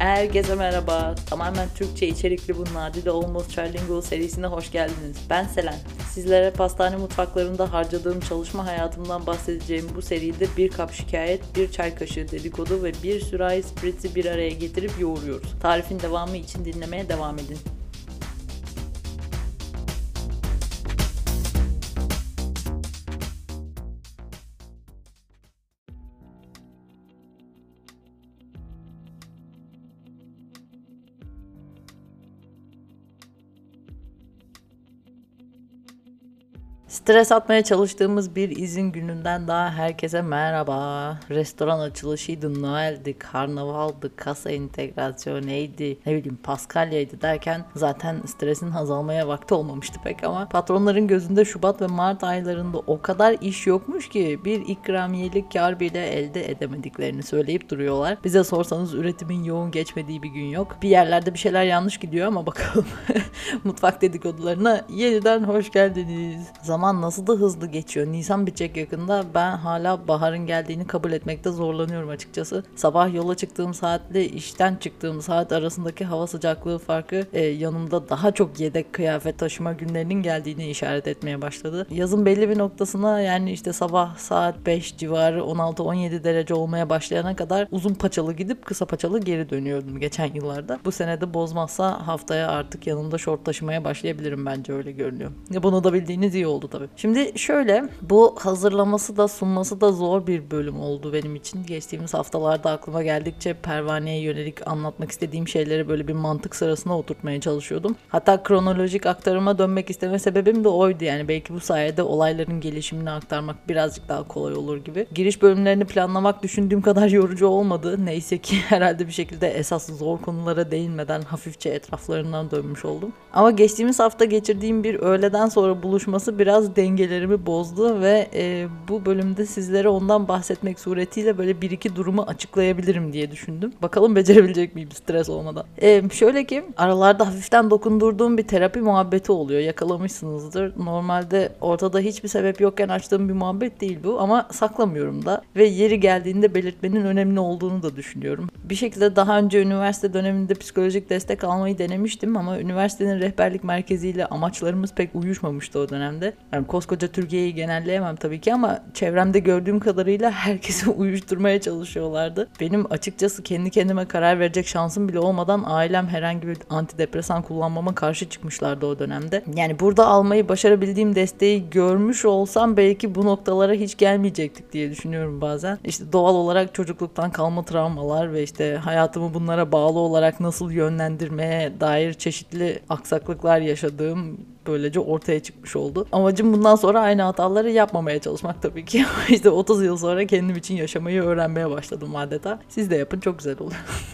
Herkese merhaba. Tamamen Türkçe içerikli bu Nadide Almost Trilingual serisine hoş geldiniz. Ben Selen. Sizlere pastane mutfaklarında harcadığım çalışma hayatımdan bahsedeceğim bu seride bir kap şikayet, bir çay kaşığı dedikodu ve bir sürahi spritzi bir araya getirip yoğuruyoruz. Tarifin devamı için dinlemeye devam edin. Stres atmaya çalıştığımız bir izin gününden daha herkese merhaba. Restoran açılışıydı, Noel'di, Karnaval'dı, kasa entegrasyoneydi, ne bileyim Paskalya'ydı derken zaten stresin azalmaya vakti olmamıştı pek ama patronların gözünde Şubat ve Mart aylarında o kadar iş yokmuş ki bir ikramiyelik kar bile elde edemediklerini söyleyip duruyorlar. Bize sorsanız üretimin yoğun geçmediği bir gün yok. Bir yerlerde bir şeyler yanlış gidiyor ama bakalım mutfak dedikodularına yeniden hoş geldiniz. Zaman zaman nasıl da hızlı geçiyor. Nisan bitecek yakında. Ben hala baharın geldiğini kabul etmekte zorlanıyorum açıkçası. Sabah yola çıktığım saatle işten çıktığım saat arasındaki hava sıcaklığı farkı e, yanımda daha çok yedek kıyafet taşıma günlerinin geldiğini işaret etmeye başladı. Yazın belli bir noktasına yani işte sabah saat 5 civarı 16-17 derece olmaya başlayana kadar uzun paçalı gidip kısa paçalı geri dönüyordum geçen yıllarda. Bu senede bozmazsa haftaya artık yanımda şort taşımaya başlayabilirim bence öyle görünüyor. Bunu da bildiğiniz iyi oldu tabii. Şimdi şöyle bu hazırlaması da sunması da zor bir bölüm oldu benim için. Geçtiğimiz haftalarda aklıma geldikçe pervaneye yönelik anlatmak istediğim şeyleri böyle bir mantık sırasına oturtmaya çalışıyordum. Hatta kronolojik aktarıma dönmek isteme sebebim de oydu yani belki bu sayede olayların gelişimini aktarmak birazcık daha kolay olur gibi. Giriş bölümlerini planlamak düşündüğüm kadar yorucu olmadı. Neyse ki herhalde bir şekilde esas zor konulara değinmeden hafifçe etraflarından dönmüş oldum. Ama geçtiğimiz hafta geçirdiğim bir öğleden sonra buluşması biraz dengelerimi bozdu ve e, bu bölümde sizlere ondan bahsetmek suretiyle böyle bir iki durumu açıklayabilirim diye düşündüm. Bakalım becerebilecek miyim stres olmadan. E, şöyle ki aralarda hafiften dokundurduğum bir terapi muhabbeti oluyor. Yakalamışsınızdır. Normalde ortada hiçbir sebep yokken açtığım bir muhabbet değil bu ama saklamıyorum da ve yeri geldiğinde belirtmenin önemli olduğunu da düşünüyorum. Bir şekilde daha önce üniversite döneminde psikolojik destek almayı denemiştim ama üniversitenin rehberlik merkeziyle amaçlarımız pek uyuşmamıştı o dönemde. Yani koskoca Türkiye'yi genelleyemem tabii ki ama çevremde gördüğüm kadarıyla herkesi uyuşturmaya çalışıyorlardı. Benim açıkçası kendi kendime karar verecek şansım bile olmadan ailem herhangi bir antidepresan kullanmama karşı çıkmışlardı o dönemde. Yani burada almayı başarabildiğim desteği görmüş olsam belki bu noktalara hiç gelmeyecektik diye düşünüyorum bazen. İşte doğal olarak çocukluktan kalma travmalar ve işte hayatımı bunlara bağlı olarak nasıl yönlendirmeye dair çeşitli aksaklıklar yaşadığım böylece ortaya çıkmış oldu. Amacım bundan sonra aynı hataları yapmamaya çalışmak tabii ki. İşte 30 yıl sonra kendim için yaşamayı öğrenmeye başladım adeta. Siz de yapın çok güzel olur.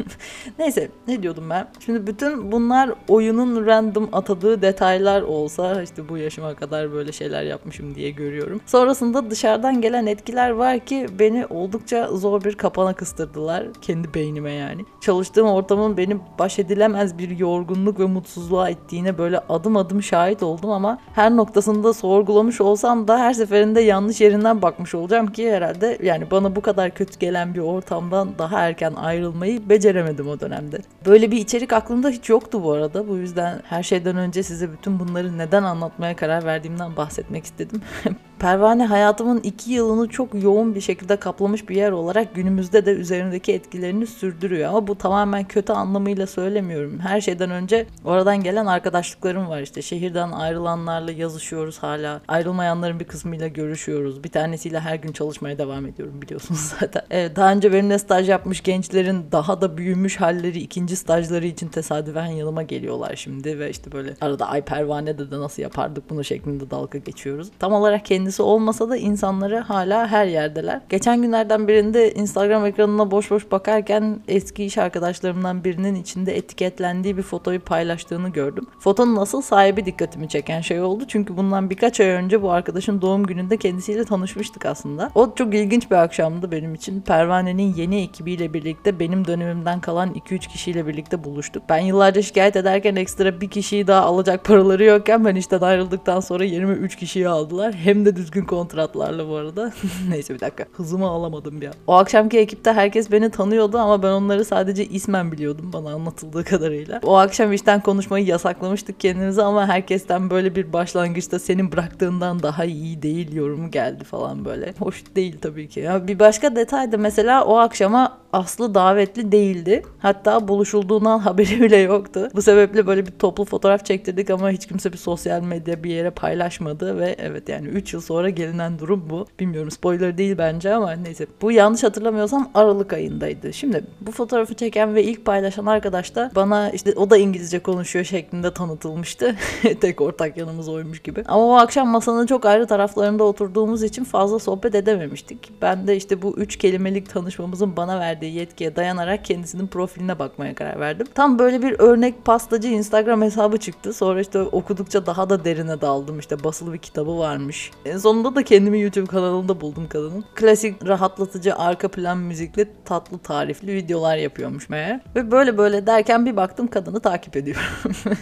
Neyse ne diyordum ben? Şimdi bütün bunlar oyunun random atadığı detaylar olsa işte bu yaşıma kadar böyle şeyler yapmışım diye görüyorum. Sonrasında dışarıdan gelen etkiler var ki beni oldukça zor bir kapana kıstırdılar. Kendi beynime yani. Çalıştığım ortamın beni baş edilemez bir yorgunluk ve mutsuzluğa ettiğine böyle adım adım şahit oldum ama her noktasında sorgulamış olsam da her seferinde yanlış yerinden bakmış olacağım ki herhalde yani bana bu kadar kötü gelen bir ortamdan daha erken ayrılmayı beceremedim o dönemde. Böyle bir içerik aklımda hiç yoktu bu arada. Bu yüzden her şeyden önce size bütün bunları neden anlatmaya karar verdiğimden bahsetmek istedim. Pervane hayatımın iki yılını çok yoğun bir şekilde kaplamış bir yer olarak günümüzde de üzerindeki etkilerini sürdürüyor. Ama bu tamamen kötü anlamıyla söylemiyorum. Her şeyden önce oradan gelen arkadaşlıklarım var işte. Şehirden ayrılanlarla yazışıyoruz hala. Ayrılmayanların bir kısmıyla görüşüyoruz. Bir tanesiyle her gün çalışmaya devam ediyorum biliyorsunuz zaten. Evet, daha önce benimle staj yapmış gençlerin daha da büyümüş halleri ikinci stajları için tesadüfen yanıma geliyorlar şimdi ve işte böyle arada ay pervanede de nasıl yapardık bunu şeklinde dalga geçiyoruz. Tam olarak kendi kendisi olmasa da insanları hala her yerdeler. Geçen günlerden birinde Instagram ekranına boş boş bakarken eski iş arkadaşlarımdan birinin içinde etiketlendiği bir fotoyu paylaştığını gördüm. Fotonun asıl sahibi dikkatimi çeken şey oldu. Çünkü bundan birkaç ay önce bu arkadaşın doğum gününde kendisiyle tanışmıştık aslında. O çok ilginç bir akşamdı benim için. Pervane'nin yeni ekibiyle birlikte benim dönemimden kalan 2-3 kişiyle birlikte buluştuk. Ben yıllarca şikayet ederken ekstra bir kişiyi daha alacak paraları yokken ben işten ayrıldıktan sonra yerime 3 kişiyi aldılar. Hem de düzgün kontratlarla bu arada. Neyse bir dakika. Hızımı alamadım bir an. O akşamki ekipte herkes beni tanıyordu ama ben onları sadece ismen biliyordum bana anlatıldığı kadarıyla. O akşam işten konuşmayı yasaklamıştık kendimize ama herkesten böyle bir başlangıçta senin bıraktığından daha iyi değil yorumu geldi falan böyle. Hoş değil tabii ki. Ya bir başka detay da mesela o akşama Aslı davetli değildi. Hatta buluşulduğundan haberi bile yoktu. Bu sebeple böyle bir toplu fotoğraf çektirdik ama hiç kimse bir sosyal medya bir yere paylaşmadı ve evet yani 3 yıl sonra gelinen durum bu. Bilmiyorum spoiler değil bence ama neyse. Bu yanlış hatırlamıyorsam Aralık ayındaydı. Şimdi bu fotoğrafı çeken ve ilk paylaşan arkadaş da bana işte o da İngilizce konuşuyor şeklinde tanıtılmıştı. Tek ortak yanımız oymuş gibi. Ama o akşam masanın çok ayrı taraflarında oturduğumuz için fazla sohbet edememiştik. Ben de işte bu üç kelimelik tanışmamızın bana verdiği yetkiye dayanarak kendisinin profiline bakmaya karar verdim. Tam böyle bir örnek pastacı Instagram hesabı çıktı. Sonra işte okudukça daha da derine daldım. İşte basılı bir kitabı varmış. En sonunda da kendimi YouTube kanalında buldum kadının. Klasik rahatlatıcı arka plan müzikli tatlı tarifli videolar yapıyormuş meğer. Ve böyle böyle derken bir baktım kadını takip ediyorum.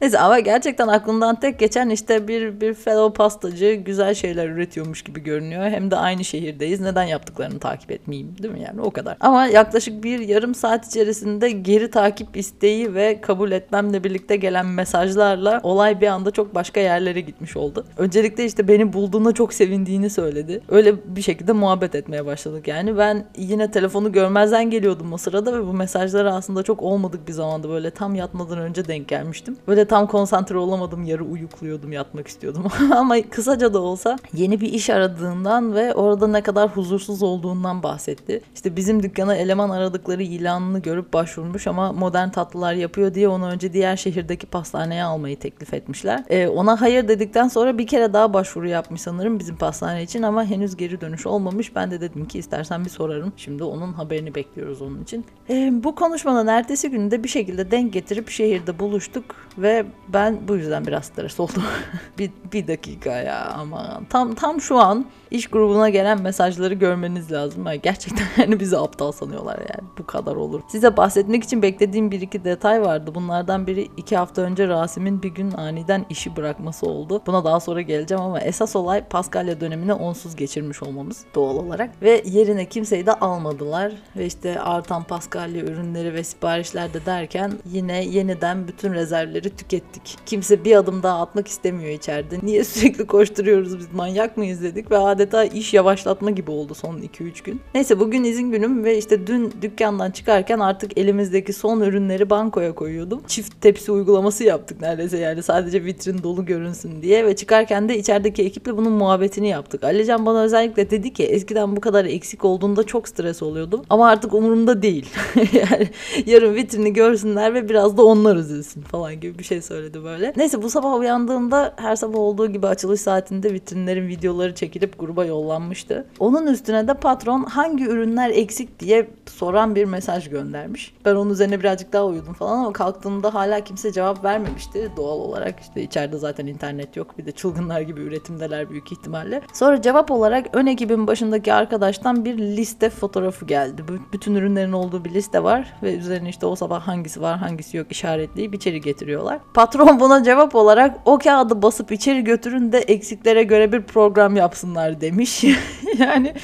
Neyse ama gerçekten aklımdan tek geçen işte bir bir fellow pastacı güzel şeyler üretiyormuş gibi görünüyor. Hem de aynı şehirdeyiz. Neden yaptıklarını takip etmeyeyim değil mi yani o kadar. Ama yaklaşık bir yarım saat içerisinde geri takip isteği ve kabul etmemle birlikte gelen mesajlarla olay bir anda çok başka yerlere gitmiş oldu. Öncelikle işte beni bulduğuna çok sevindiğini söyledi. Öyle bir şekilde muhabbet etmeye başladık yani. Ben yine telefonu görmezden geliyordum o sırada ve bu mesajları aslında çok olmadık bir zamanda böyle tam yatmadan önce denk gelmiştim. Böyle tam konsantre olamadım yarı uyukluyordum yatmak istiyordum ama kısaca da olsa yeni bir iş aradığından ve orada ne kadar huzursuz olduğundan bahsetti. İşte bizim dükkana eleman aradıkları ilanını görüp başvurmuş ama modern tatlılar yapıyor diye onu önce diğer şehirdeki pastaneye almayı teklif etmişler. Ee, ona hayır dedikten sonra bir kere daha başvuru yapmış sanırım bizim pastane için ama henüz geri dönüş olmamış. Ben de dedim ki istersen bir sorarım. Şimdi onun haberini bekliyoruz onun için. Ee, bu konuşmanın ertesi gününde bir şekilde denk getirip şehirde buluştuk ve ben bu yüzden biraz stres oldum. bir, bir dakika ya ama tam tam şu an iş grubuna gelen mesajları görmeniz lazım. Yani gerçekten yani bizi aptal sanıyorlar yani bu kadar olur. Size bahsetmek için beklediğim bir iki detay vardı. Bunlardan biri iki hafta önce Rasim'in bir gün aniden işi bırakması oldu. Buna daha sonra geleceğim ama esas olay Paskalya dönemini onsuz geçirmiş olmamız doğal olarak. Ve yerine kimseyi de almadılar. Ve işte artan Paskalya ürünleri ve siparişler de derken yine yeniden bütün rezervleri tükettik. Kimse bir adım daha atmak istemiyor içeride. Niye sürekli koşturuyoruz biz manyak mıyız dedik ve adeta iş yavaşlatma gibi oldu son 2-3 gün. Neyse bugün izin günüm ve işte dün dükkandan çıkarken artık elimizdeki son ürünleri bankoya koyuyordum. Çift tepsi uygulaması yaptık neredeyse yani sadece vitrin dolu görünsün diye ve çıkarken de içerideki ekiple bunun muhabbetini yaptık. Alican bana özellikle dedi ki eskiden bu kadar eksik olduğunda çok stres oluyordum ama artık umurumda değil. yani yarın vitrini görsünler ve biraz da onlar üzülsün falan gibi bir şey söyledi böyle. Neyse bu sabah uyandığımda her sabah olduğu gibi açılış saatinde vitrinlerin videoları çekilip gruba yollanmıştı. Onun üstüne de patron hangi ürünler eksik diye soran bir mesaj göndermiş. Ben onun üzerine birazcık daha uyudum falan ama kalktığımda hala kimse cevap vermemişti. Doğal olarak işte içeride zaten internet yok. Bir de çılgınlar gibi üretimdeler büyük ihtimalle. Sonra cevap olarak ön ekibin başındaki arkadaştan bir liste fotoğrafı geldi. Bütün ürünlerin olduğu bir liste var ve üzerine işte o sabah hangisi var hangisi yok işaretleyip içeri getiriyorlar. Patron buna cevap olarak o kağıdı basıp içeri götürün de eksiklere göre bir program yapsınlar demiş. yani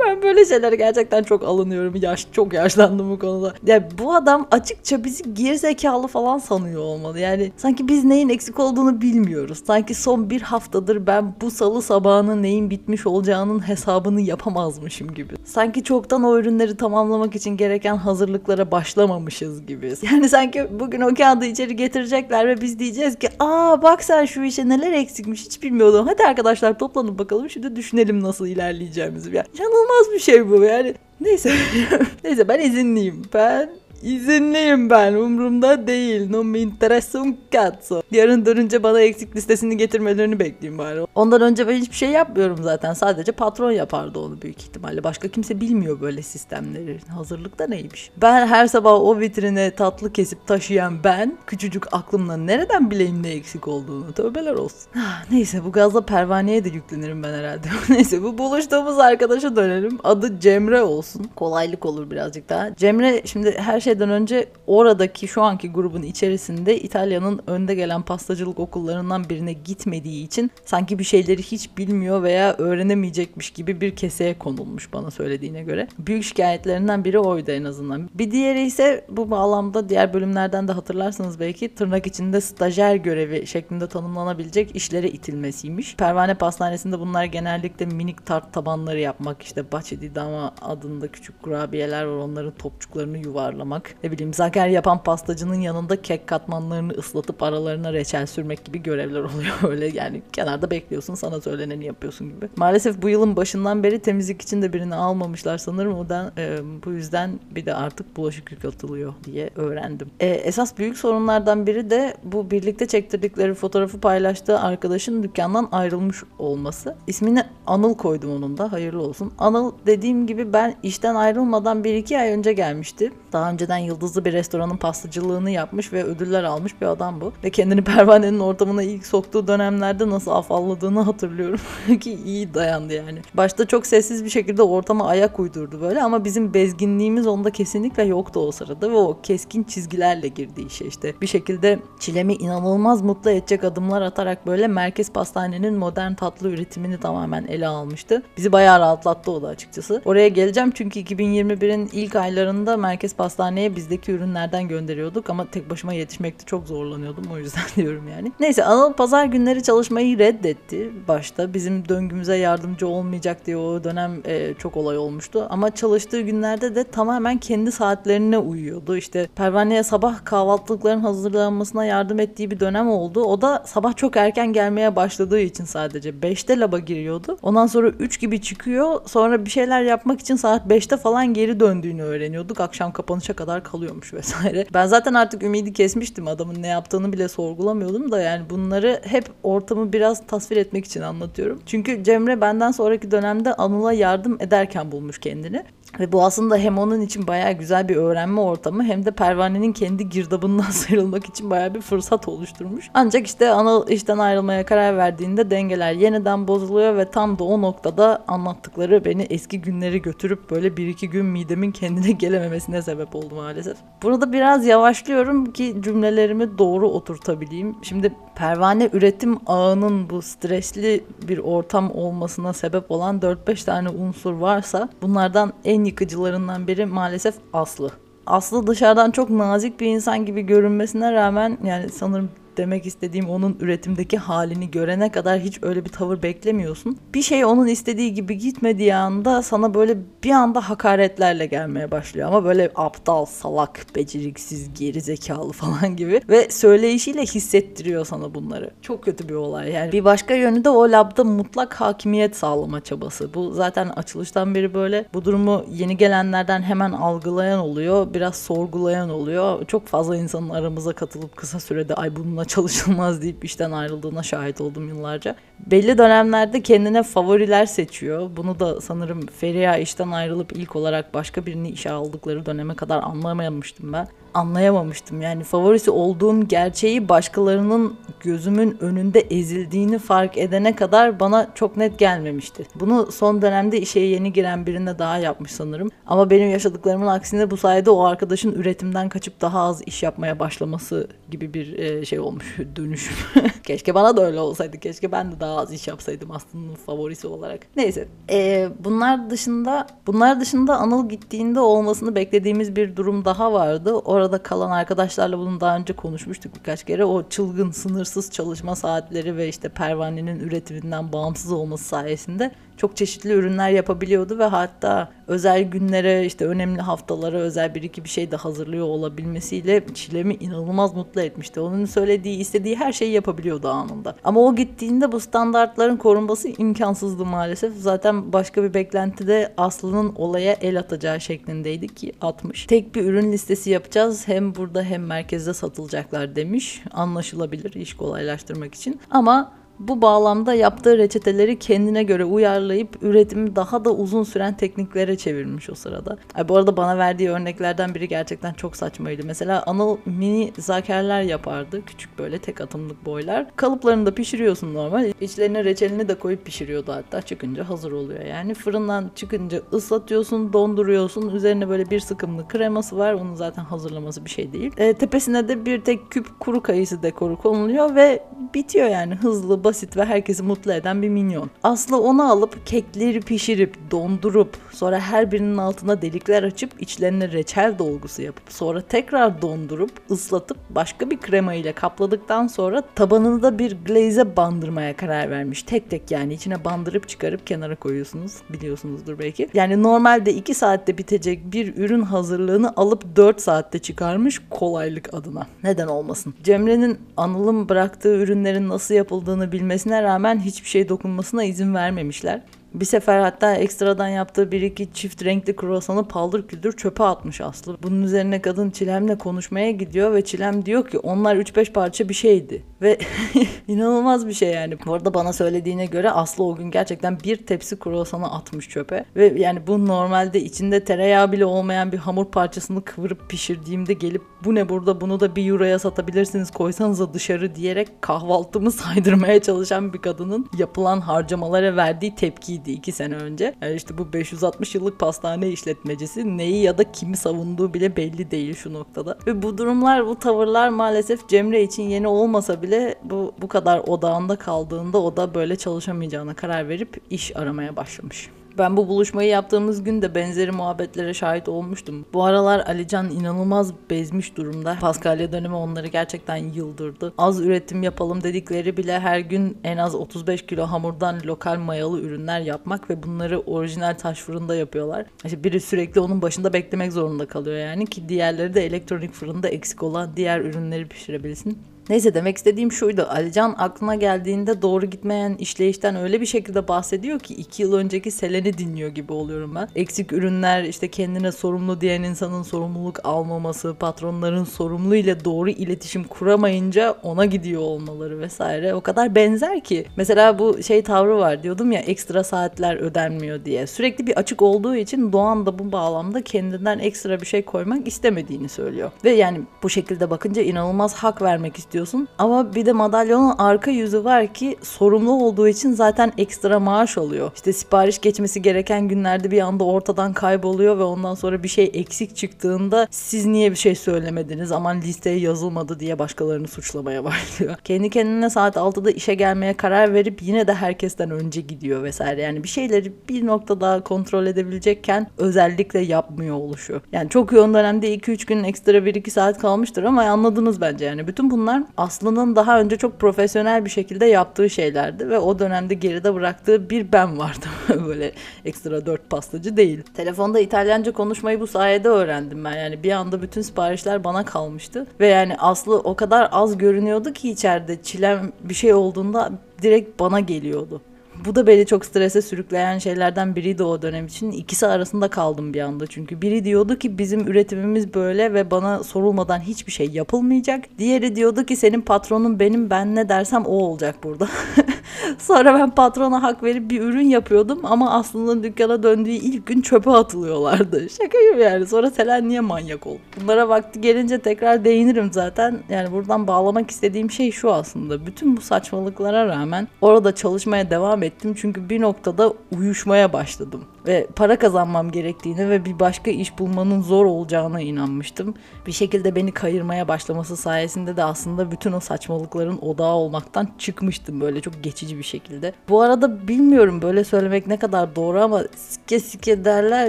ben böyle şeylere gerçekten çok alınıyorum. Yaş çok yaşlandım bu konuda. Yani bu adam açıkça bizi gerizekalı falan sanıyor olmalı. Yani sanki biz neyin eksik olduğunu bilmiyoruz. Sanki son bir haftadır ben bu salı sabahının neyin bitmiş olacağının hesabını yapamazmışım gibi. Sanki çoktan o ürünleri tamamlamak için gereken hazırlıklara başlamamışız gibi. Yani sanki bugün o kağıdı içeri getirecekler ve biz diyeceğiz ki aa bak sen şu işe neler eksikmiş hiç bilmiyordum. Hadi arkadaşlar toplanın bakalım şimdi düşünelim nasıl ilerleyeceğimizi. Yani inanılmaz bir şey bu yani. Neyse. Neyse ben izinliyim. Ben İzinliyim ben. Umurumda değil. No me interessa un cazzo. Yarın dönünce bana eksik listesini getirmelerini bekleyeyim bari. Ondan önce ben hiçbir şey yapmıyorum zaten. Sadece patron yapardı onu büyük ihtimalle. Başka kimse bilmiyor böyle sistemleri. Hazırlık da neymiş? Ben her sabah o vitrine tatlı kesip taşıyan ben küçücük aklımla nereden bileyim ne eksik olduğunu. Tövbeler olsun. Ah, neyse bu gazla pervaneye de yüklenirim ben herhalde. Neyse bu buluştuğumuz arkadaşa dönelim. Adı Cemre olsun. Kolaylık olur birazcık daha. Cemre şimdi her şeyden önce oradaki şu anki grubun içerisinde İtalya'nın önde gelen pastacılık okullarından birine gitmediği için sanki bir şeyleri hiç bilmiyor veya öğrenemeyecekmiş gibi bir keseye konulmuş bana söylediğine göre. Büyük şikayetlerinden biri oydu en azından. Bir diğeri ise bu bağlamda diğer bölümlerden de hatırlarsınız belki tırnak içinde stajyer görevi şeklinde tanımlanabilecek işlere itilmesiymiş. Pervane Pastanesi'nde bunlar genellikle minik tart tabanları yapmak işte Baci di Dama adında küçük kurabiyeler var onların topçuklarını yuvarlamak. Ne bileyim zaker yapan pastacının yanında kek katmanlarını ıslatıp aralarına reçel sürmek gibi görevler oluyor öyle yani kenarda bekliyorsun sana söyleneni yapıyorsun gibi. Maalesef bu yılın başından beri temizlik için de birini almamışlar sanırım o da e, bu yüzden bir de artık bulaşık yük atılıyor diye öğrendim. E, esas büyük sorunlardan biri de bu birlikte çektirdikleri fotoğrafı paylaştığı arkadaşın dükkandan ayrılmış olması. İsmini Anıl koydum onun da hayırlı olsun. Anıl dediğim gibi ben işten ayrılmadan bir iki ay önce gelmişti. Daha önceden yıldızlı bir restoranın pastacılığını yapmış ve ödüller almış bir adam bu. Ve kendini pervanenin ortamına ilk soktuğu dönemlerde nasıl afalladığını hatırlıyorum. Ki iyi dayandı yani. Başta çok sessiz bir şekilde ortama ayak uydurdu böyle ama bizim bezginliğimiz onda kesinlikle yoktu o sırada ve o keskin çizgilerle girdi işe işte. Bir şekilde çilemi inanılmaz mutlu edecek adımlar atarak böyle Merkez Pastane'nin modern tatlı üretimini tamamen ele almıştı. Bizi bayağı rahatlattı o da açıkçası. Oraya geleceğim çünkü 2021'in ilk aylarında Merkez Pastane'ye bizdeki ürünlerden gönderiyorduk ama tek başıma yetişmekte çok zorlanıyordum o yüzden diyorum yani. Neyse Anıl pazar günleri çalışmayı reddetti başta. Bizim döngümüze yardımcı olmayacak diye o dönem e, çok olay olmuştu. Ama çalıştığı günlerde de tamamen kendi saatlerine uyuyordu. İşte pervaneye sabah kahvaltılıkların hazırlanmasına yardım ettiği bir dönem oldu. O da sabah çok erken gelmeye başladığı için sadece 5'te laba giriyordu. Ondan sonra 3 gibi çıkıyor. Sonra bir şeyler yapmak için saat 5'te falan geri döndüğünü öğreniyorduk. Akşam kapanışa kadar kalıyormuş vesaire. Ben zaten artık ümidi kesmiştim. Adamın ne yaptığını bile sorgulamıyordum da yani bunları hep ortamı biraz tasvir etmek için anlatıyorum. Çünkü Cemre benden sonraki dönemde Anıl'a yardım ederken bulmuş kendini. Ve bu aslında hem onun için bayağı güzel bir öğrenme ortamı hem de pervanenin kendi girdabından sıyrılmak için bayağı bir fırsat oluşturmuş. Ancak işte Anıl işten ayrılmaya karar verdiğinde dengeler yeniden bozuluyor ve tam da o noktada anlattıkları beni eski günleri götürüp böyle bir iki gün midemin kendine gelememesine sebep oldu maalesef. Burada biraz yavaşlıyorum ki cümlelerimi doğru oturtabileyim. Şimdi pervane üretim ağının bu stresli bir ortam olmasına sebep olan 4-5 tane unsur varsa bunlardan en yıkıcılarından biri maalesef Aslı. Aslı dışarıdan çok nazik bir insan gibi görünmesine rağmen yani sanırım demek istediğim onun üretimdeki halini görene kadar hiç öyle bir tavır beklemiyorsun. Bir şey onun istediği gibi gitmediği anda sana böyle bir anda hakaretlerle gelmeye başlıyor ama böyle aptal, salak, beceriksiz, geri zekalı falan gibi ve söyleyişiyle hissettiriyor sana bunları. Çok kötü bir olay yani. Bir başka yönü de o labda mutlak hakimiyet sağlama çabası. Bu zaten açılıştan beri böyle. Bu durumu yeni gelenlerden hemen algılayan oluyor, biraz sorgulayan oluyor. Çok fazla insanın aramıza katılıp kısa sürede ay bununla çalışılmaz deyip işten ayrıldığına şahit oldum yıllarca. Belli dönemlerde kendine favoriler seçiyor. Bunu da sanırım Feriha işten ayrılıp ilk olarak başka birini işe aldıkları döneme kadar anlamamıştım ben anlayamamıştım. Yani favorisi olduğum gerçeği başkalarının gözümün önünde ezildiğini fark edene kadar bana çok net gelmemişti. Bunu son dönemde işe yeni giren birine daha yapmış sanırım. Ama benim yaşadıklarımın aksine bu sayede o arkadaşın üretimden kaçıp daha az iş yapmaya başlaması gibi bir e, şey olmuş dönüşüm. keşke bana da öyle olsaydı. Keşke ben de daha az iş yapsaydım aslında favorisi olarak. Neyse. E, bunlar dışında bunlar dışında Anıl gittiğinde olmasını beklediğimiz bir durum daha vardı. Orada arada kalan arkadaşlarla bunu daha önce konuşmuştuk birkaç kere. O çılgın sınırsız çalışma saatleri ve işte pervanenin üretiminden bağımsız olması sayesinde çok çeşitli ürünler yapabiliyordu ve hatta özel günlere işte önemli haftalara özel bir iki bir şey de hazırlıyor olabilmesiyle çilemi inanılmaz mutlu etmişti. Onun söylediği istediği her şeyi yapabiliyordu anında. Ama o gittiğinde bu standartların korunması imkansızdı maalesef. Zaten başka bir beklentide Aslı'nın olaya el atacağı şeklindeydi ki atmış. Tek bir ürün listesi yapacağız hem burada hem merkezde satılacaklar demiş. Anlaşılabilir iş kolaylaştırmak için. Ama Bu bağlamda yaptığı reçeteleri kendine göre uyarlayıp üretimi daha da uzun süren tekniklere çevirmiş o sırada. Ay, bu arada bana verdiği örneklerden biri gerçekten çok saçmaydı. Mesela Anıl mini zakerler yapardı. Küçük böyle tek atımlık boylar. Kalıplarını da pişiriyorsun normal. İçlerine reçelini de koyup pişiriyordu hatta. Çıkınca hazır oluyor yani. Fırından çıkınca ıslatıyorsun, donduruyorsun. Üzerine böyle bir sıkımlı kreması var. Onun zaten hazırlaması bir şey değil. E, tepesine de bir tek küp kuru kayısı dekoru konuluyor ve bitiyor yani hızlı, basit ve herkesi mutlu eden bir minyon. Aslı onu alıp kekleri pişirip, dondurup, sonra her birinin altına delikler açıp içlerine reçel dolgusu yapıp, sonra tekrar dondurup, ıslatıp başka bir krema ile kapladıktan sonra tabanını da bir glaze bandırmaya karar vermiş. Tek tek yani içine bandırıp çıkarıp kenara koyuyorsunuz. Biliyorsunuzdur belki. Yani normalde 2 saatte bitecek bir ürün hazırlığını alıp 4 saatte çıkarmış kolaylık adına. Neden olmasın? Cemre'nin Anıl'ın bıraktığı ürünlerin nasıl yapıldığını bilmesine rağmen hiçbir şey dokunmasına izin vermemişler. Bir sefer hatta ekstradan yaptığı bir iki çift renkli kruvasanı paldır küldür çöpe atmış Aslı. Bunun üzerine kadın Çilem'le konuşmaya gidiyor ve Çilem diyor ki onlar 3-5 parça bir şeydi. Ve inanılmaz bir şey yani. Bu arada bana söylediğine göre Aslı o gün gerçekten bir tepsi kruvasanı atmış çöpe. Ve yani bu normalde içinde tereyağı bile olmayan bir hamur parçasını kıvırıp pişirdiğimde gelip bu ne burada bunu da bir euroya satabilirsiniz koysanıza dışarı diyerek kahvaltımı saydırmaya çalışan bir kadının yapılan harcamalara verdiği tepkiydi iki sene önce. Yani işte bu 560 yıllık pastane işletmecisi neyi ya da kimi savunduğu bile belli değil şu noktada. Ve bu durumlar, bu tavırlar maalesef Cemre için yeni olmasa bile bu bu kadar odağında kaldığında o da böyle çalışamayacağına karar verip iş aramaya başlamış. Ben bu buluşmayı yaptığımız gün de benzeri muhabbetlere şahit olmuştum. Bu aralar Alican inanılmaz bezmiş durumda. Paskalya dönemi onları gerçekten yıldırdı. Az üretim yapalım dedikleri bile her gün en az 35 kilo hamurdan lokal mayalı ürünler yapmak ve bunları orijinal taş fırında yapıyorlar. İşte biri sürekli onun başında beklemek zorunda kalıyor yani ki diğerleri de elektronik fırında eksik olan diğer ürünleri pişirebilsin. Neyse demek istediğim şuydu. Alican aklına geldiğinde doğru gitmeyen işleyişten öyle bir şekilde bahsediyor ki iki yıl önceki Selen'i dinliyor gibi oluyorum ben. Eksik ürünler işte kendine sorumlu diyen insanın sorumluluk almaması, patronların sorumlu ile doğru iletişim kuramayınca ona gidiyor olmaları vesaire. O kadar benzer ki. Mesela bu şey tavrı var diyordum ya ekstra saatler ödenmiyor diye. Sürekli bir açık olduğu için Doğan da bu bağlamda kendinden ekstra bir şey koymak istemediğini söylüyor. Ve yani bu şekilde bakınca inanılmaz hak vermek istiyor istiyorsun. Ama bir de madalyonun arka yüzü var ki sorumlu olduğu için zaten ekstra maaş alıyor. İşte sipariş geçmesi gereken günlerde bir anda ortadan kayboluyor ve ondan sonra bir şey eksik çıktığında siz niye bir şey söylemediniz aman listeye yazılmadı diye başkalarını suçlamaya başlıyor. Kendi kendine saat 6'da işe gelmeye karar verip yine de herkesten önce gidiyor vesaire. Yani bir şeyleri bir noktada kontrol edebilecekken özellikle yapmıyor oluşu. Yani çok yoğun dönemde 2-3 gün ekstra 1-2 saat kalmıştır ama anladınız bence yani. Bütün bunlar Aslı'nın daha önce çok profesyonel bir şekilde yaptığı şeylerdi ve o dönemde geride bıraktığı bir ben vardı. Böyle ekstra dört pastacı değil. Telefonda İtalyanca konuşmayı bu sayede öğrendim ben. Yani bir anda bütün siparişler bana kalmıştı. Ve yani Aslı o kadar az görünüyordu ki içeride çilem bir şey olduğunda direkt bana geliyordu. Bu da beni çok strese sürükleyen şeylerden biriydi o dönem için. İkisi arasında kaldım bir anda. Çünkü biri diyordu ki bizim üretimimiz böyle ve bana sorulmadan hiçbir şey yapılmayacak. Diğeri diyordu ki senin patronun benim ben ne dersem o olacak burada. Sonra ben patrona hak verip bir ürün yapıyordum ama aslında dükkana döndüğü ilk gün çöpe atılıyorlardı. Şaka gibi yani. Sonra Selen niye manyak oldu? Bunlara vakti gelince tekrar değinirim zaten. Yani buradan bağlamak istediğim şey şu aslında. Bütün bu saçmalıklara rağmen orada çalışmaya devam ettim. Çünkü bir noktada uyuşmaya başladım ve para kazanmam gerektiğini ve bir başka iş bulmanın zor olacağına inanmıştım. Bir şekilde beni kayırmaya başlaması sayesinde de aslında bütün o saçmalıkların odağı olmaktan çıkmıştım böyle çok geçici bir şekilde. Bu arada bilmiyorum böyle söylemek ne kadar doğru ama sike sike derler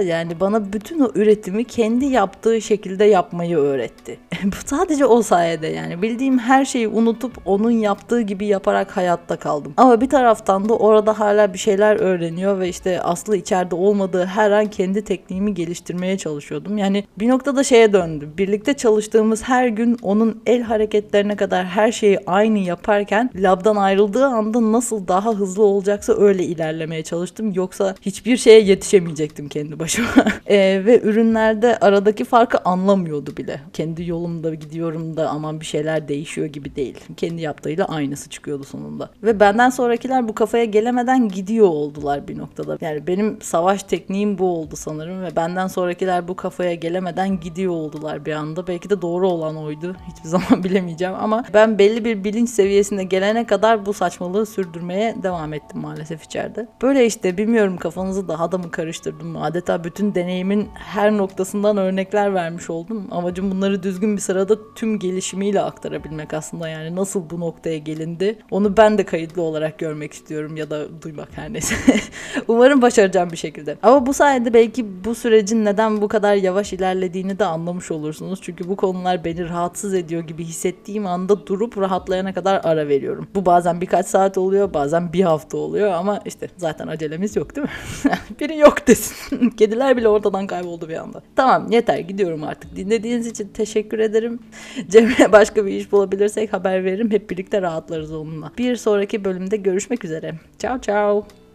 yani bana bütün o üretimi kendi yaptığı şekilde yapmayı öğretti. Bu sadece o sayede yani bildiğim her şeyi unutup onun yaptığı gibi yaparak hayatta kaldım. Ama bir taraftan da orada hala bir şeyler öğreniyor ve işte Aslı içeride olmadığı her an kendi tekniğimi geliştirmeye çalışıyordum. Yani bir noktada şeye döndü. Birlikte çalıştığımız her gün onun el hareketlerine kadar her şeyi aynı yaparken labdan ayrıldığı anda nasıl daha hızlı olacaksa öyle ilerlemeye çalıştım. Yoksa hiçbir şeye yetişemeyecektim kendi başıma. Ee, ve ürünlerde aradaki farkı anlamıyordu bile. Kendi yolumda gidiyorum da aman bir şeyler değişiyor gibi değil. Kendi yaptığıyla aynısı çıkıyordu sonunda. Ve benden sonrakiler bu kafaya gelemeden gidiyor oldular bir noktada. Yani benim savaş tekniğim bu oldu sanırım ve benden sonrakiler bu kafaya gelemeden gidiyor oldular bir anda. Belki de doğru olan oydu. Hiçbir zaman bilemeyeceğim ama ben belli bir bilinç seviyesine gelene kadar bu saçmalığı sürdürmeye devam ettim maalesef içeride. Böyle işte bilmiyorum kafanızı daha da mı karıştırdım mı? Adeta bütün deneyimin her noktasından örnekler vermiş oldum. Amacım bunları düzgün bir sırada tüm gelişimiyle aktarabilmek aslında yani nasıl bu noktaya gelindi onu ben de kayıtlı olarak görmek istiyorum ya da duymak her neyse. Umarım başaracağım bir şekilde. Ama bu sayede belki bu sürecin neden bu kadar yavaş ilerlediğini de anlamış olursunuz. Çünkü bu konular beni rahatsız ediyor gibi hissettiğim anda durup rahatlayana kadar ara veriyorum. Bu bazen birkaç saat oluyor, bazen bir hafta oluyor ama işte zaten acelemiz yok değil mi? Biri yok desin. Kediler bile ortadan kayboldu bir anda. Tamam yeter gidiyorum artık. Dinlediğiniz için teşekkür ederim. Cemre başka bir iş bulabilirsek haber veririm. Hep birlikte rahatlarız onunla. Bir sonraki bölümde görüşmek üzere. Ciao ciao.